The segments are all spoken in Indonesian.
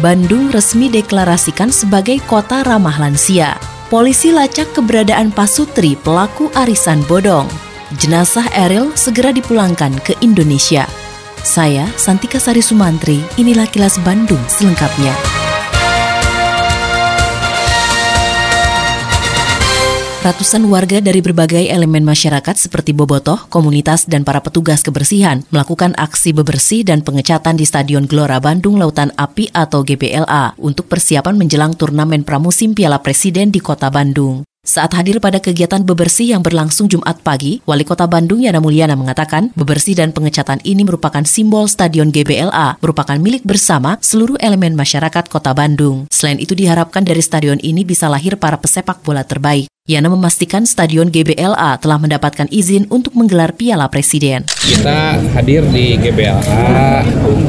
Bandung resmi deklarasikan sebagai kota ramah lansia. Polisi lacak keberadaan Pasutri pelaku arisan bodong. Jenazah Eril segera dipulangkan ke Indonesia. Saya Santika Sari Sumantri, inilah kilas Bandung selengkapnya. Ratusan warga dari berbagai elemen masyarakat seperti bobotoh, komunitas, dan para petugas kebersihan melakukan aksi bebersih dan pengecatan di Stadion Gelora Bandung Lautan Api atau GBLA untuk persiapan menjelang turnamen pramusim Piala Presiden di Kota Bandung. Saat hadir pada kegiatan bebersih yang berlangsung Jumat pagi, Wali Kota Bandung Yana Mulyana mengatakan bebersih dan pengecatan ini merupakan simbol Stadion GBLA, merupakan milik bersama seluruh elemen masyarakat Kota Bandung. Selain itu diharapkan dari stadion ini bisa lahir para pesepak bola terbaik. Yana memastikan Stadion GBLA telah mendapatkan izin untuk menggelar Piala Presiden. Kita hadir di GBLA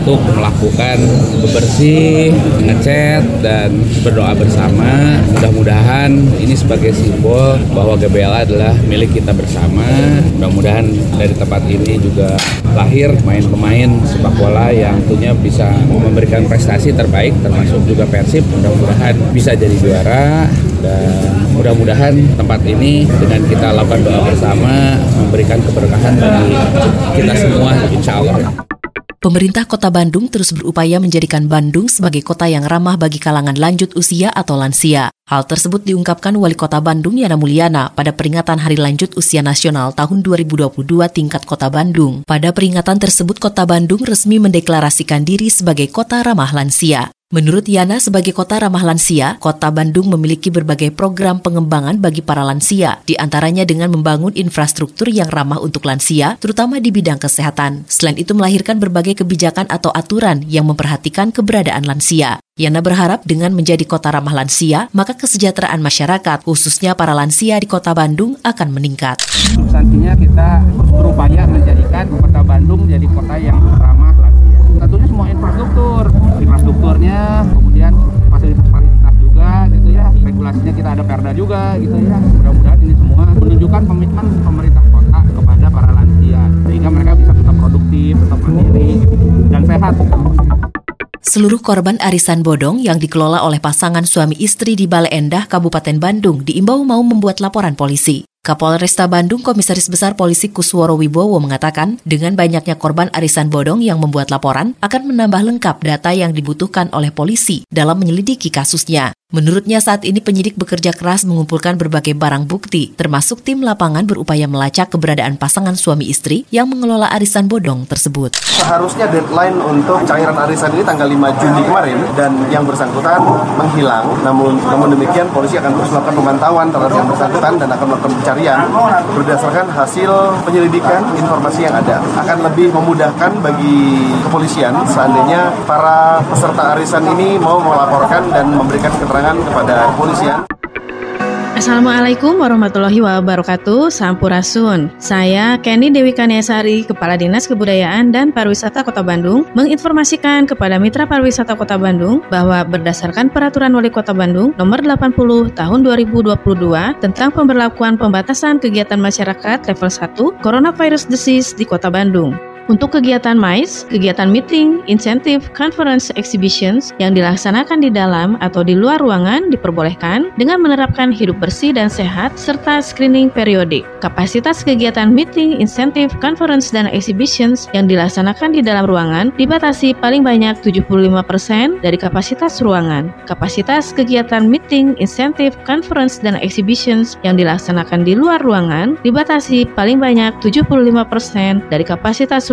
untuk melakukan bebersih, ngecat, dan berdoa bersama. Mudah-mudahan ini sebagai simbol bahwa GBLA adalah milik kita bersama. Mudah-mudahan dari tempat ini juga lahir pemain-pemain sepak bola yang tentunya bisa memberikan prestasi terbaik, termasuk juga Persib. Mudah-mudahan bisa jadi juara dan mudah-mudahan tempat ini dengan kita lakukan doa bersama memberikan keberkahan bagi kita semua insya Allah. Pemerintah Kota Bandung terus berupaya menjadikan Bandung sebagai kota yang ramah bagi kalangan lanjut usia atau lansia. Hal tersebut diungkapkan Wali Kota Bandung Yana Mulyana pada peringatan Hari Lanjut Usia Nasional tahun 2022 tingkat Kota Bandung. Pada peringatan tersebut Kota Bandung resmi mendeklarasikan diri sebagai kota ramah lansia. Menurut Yana, sebagai kota ramah lansia, kota Bandung memiliki berbagai program pengembangan bagi para lansia, di antaranya dengan membangun infrastruktur yang ramah untuk lansia, terutama di bidang kesehatan. Selain itu melahirkan berbagai kebijakan atau aturan yang memperhatikan keberadaan lansia. Yana berharap dengan menjadi kota ramah lansia, maka kesejahteraan masyarakat, khususnya para lansia di kota Bandung akan meningkat. Substansinya kita berupaya menjadikan kota Bandung Seluruh korban arisan bodong yang dikelola oleh pasangan suami istri di Bale Endah, Kabupaten Bandung, diimbau mau membuat laporan polisi. Kapolresta Bandung Komisaris Besar Polisi Kusworo Wibowo mengatakan, dengan banyaknya korban arisan bodong yang membuat laporan akan menambah lengkap data yang dibutuhkan oleh polisi dalam menyelidiki kasusnya. Menurutnya saat ini penyidik bekerja keras mengumpulkan berbagai barang bukti, termasuk tim lapangan berupaya melacak keberadaan pasangan suami istri yang mengelola arisan bodong tersebut. Seharusnya deadline untuk cairan arisan ini tanggal 5 Juni kemarin dan yang bersangkutan menghilang. Namun namun demikian polisi akan terus melakukan pemantauan terhadap yang bersangkutan dan akan melakukan pencarian berdasarkan hasil penyelidikan informasi yang ada. Akan lebih memudahkan bagi kepolisian seandainya para peserta arisan ini mau melaporkan dan memberikan keterangan keterangan kepada kepolisian. Assalamualaikum warahmatullahi wabarakatuh. Sampurasun. Saya Kenny Dewi Kaniasari Kepala Dinas Kebudayaan dan Pariwisata Kota Bandung Menginformasikan kepada Mitra Pariwisata Kota Bandung Bahwa berdasarkan Peraturan Wali Kota Bandung Nomor 80 Tahun 2022 Tentang pemberlakuan pembatasan kegiatan masyarakat level 1 Coronavirus Disease di Kota Bandung untuk kegiatan MICE, kegiatan meeting, insentif, conference, exhibitions yang dilaksanakan di dalam atau di luar ruangan diperbolehkan dengan menerapkan hidup bersih dan sehat serta screening periodik. Kapasitas kegiatan meeting, insentif, conference, dan exhibitions yang dilaksanakan di dalam ruangan dibatasi paling banyak 75% dari kapasitas ruangan. Kapasitas kegiatan meeting, insentif, conference, dan exhibitions yang dilaksanakan di luar ruangan dibatasi paling banyak 75% dari kapasitas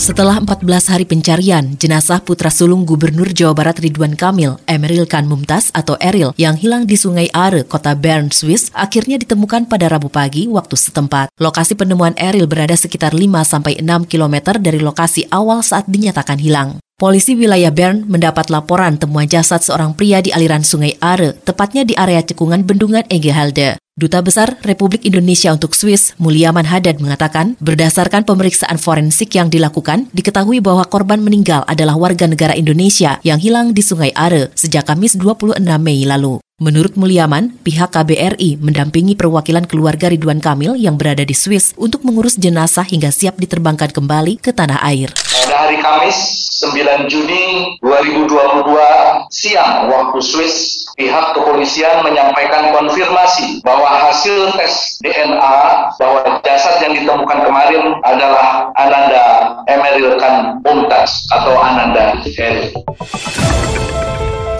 Setelah 14 hari pencarian, jenazah putra sulung Gubernur Jawa Barat Ridwan Kamil, Emeril Khan Mumtaz atau Eril, yang hilang di Sungai Are, kota Bern, Swiss, akhirnya ditemukan pada Rabu pagi waktu setempat. Lokasi penemuan Eril berada sekitar 5-6 km dari lokasi awal saat dinyatakan hilang. Polisi wilayah Bern mendapat laporan temuan jasad seorang pria di aliran sungai Are, tepatnya di area cekungan bendungan Egehalde. Duta Besar Republik Indonesia untuk Swiss, Mulyaman Hadad mengatakan, berdasarkan pemeriksaan forensik yang dilakukan, diketahui bahwa korban meninggal adalah warga negara Indonesia yang hilang di Sungai Are sejak Kamis 26 Mei lalu. Menurut Mulyaman, pihak KBRI mendampingi perwakilan keluarga Ridwan Kamil yang berada di Swiss untuk mengurus jenazah hingga siap diterbangkan kembali ke tanah air. Pada hari Kamis 9 Juni 2022 siang waktu Swiss, pihak kepolisian menyampaikan konfirmasi bahwa hasil tes DNA bahwa jasad yang ditemukan kemarin adalah Ananda Emeril Khan Mumtaz atau Ananda Eril.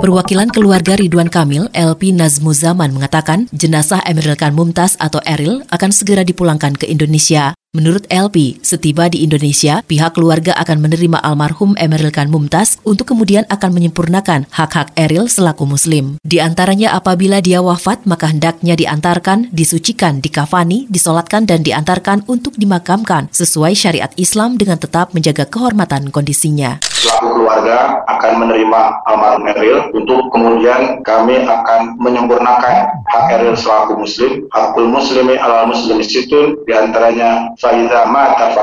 Perwakilan keluarga Ridwan Kamil, LP Nazmuzaman mengatakan jenazah Emeril Khan Mumtaz atau Eril akan segera dipulangkan ke Indonesia. Menurut LP, setiba di Indonesia, pihak keluarga akan menerima almarhum Emeril Khan Mumtaz untuk kemudian akan menyempurnakan hak-hak Eril selaku muslim. Di antaranya apabila dia wafat, maka hendaknya diantarkan, disucikan, dikafani, disolatkan, dan diantarkan untuk dimakamkan sesuai syariat Islam dengan tetap menjaga kehormatan kondisinya. Selaku keluarga akan menerima almarhum Eril untuk kemudian kami akan menyempurnakan hak Eril selaku muslim, hakul muslimi ala muslim situn, di antaranya Faiza mata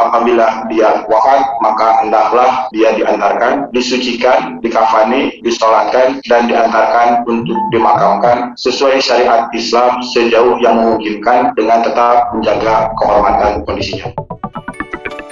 apabila dia wafat maka hendaklah dia diantarkan, disucikan, dikafani, disolatkan dan diantarkan untuk dimakamkan sesuai syariat Islam sejauh yang memungkinkan dengan tetap menjaga kehormatan kondisinya.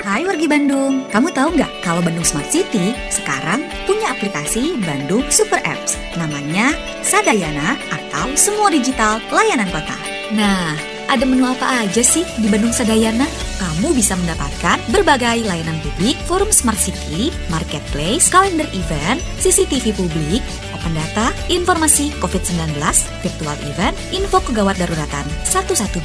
Hai wargi Bandung, kamu tahu nggak kalau Bandung Smart City sekarang punya aplikasi Bandung Super Apps namanya Sadayana atau Semua Digital Layanan Kota. Nah, ada menu apa aja sih di Bandung Sadayana? Kamu bisa mendapatkan berbagai layanan publik, forum smart city, marketplace, kalender event, CCTV publik, open data, informasi COVID-19, virtual event, info kegawat daruratan 112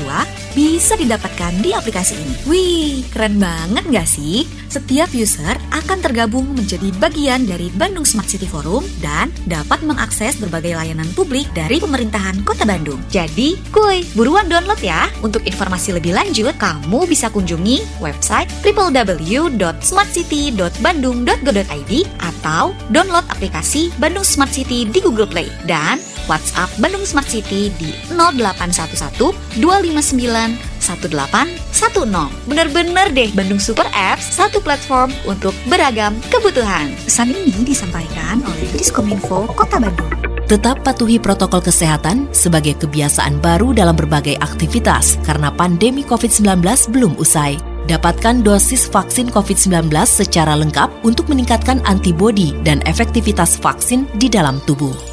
bisa didapatkan di aplikasi ini. Wih, keren banget nggak sih? Setiap user akan tergabung menjadi bagian dari Bandung Smart City Forum dan dapat mengakses berbagai layanan publik dari pemerintahan Kota Bandung. Jadi, kuy, buruan download ya. Untuk informasi lebih lanjut, kamu bisa kunjungi website www.smartcity.bandung.go.id atau download aplikasi Bandung Smart City di Google Play dan WhatsApp Bandung Smart City di 0811 259 1810. Bener-bener deh Bandung Super Apps, satu platform untuk beragam kebutuhan. Pesan ini disampaikan oleh Diskominfo Kota Bandung. Tetap patuhi protokol kesehatan sebagai kebiasaan baru dalam berbagai aktivitas karena pandemi COVID-19 belum usai. Dapatkan dosis vaksin COVID-19 secara lengkap untuk meningkatkan antibodi dan efektivitas vaksin di dalam tubuh.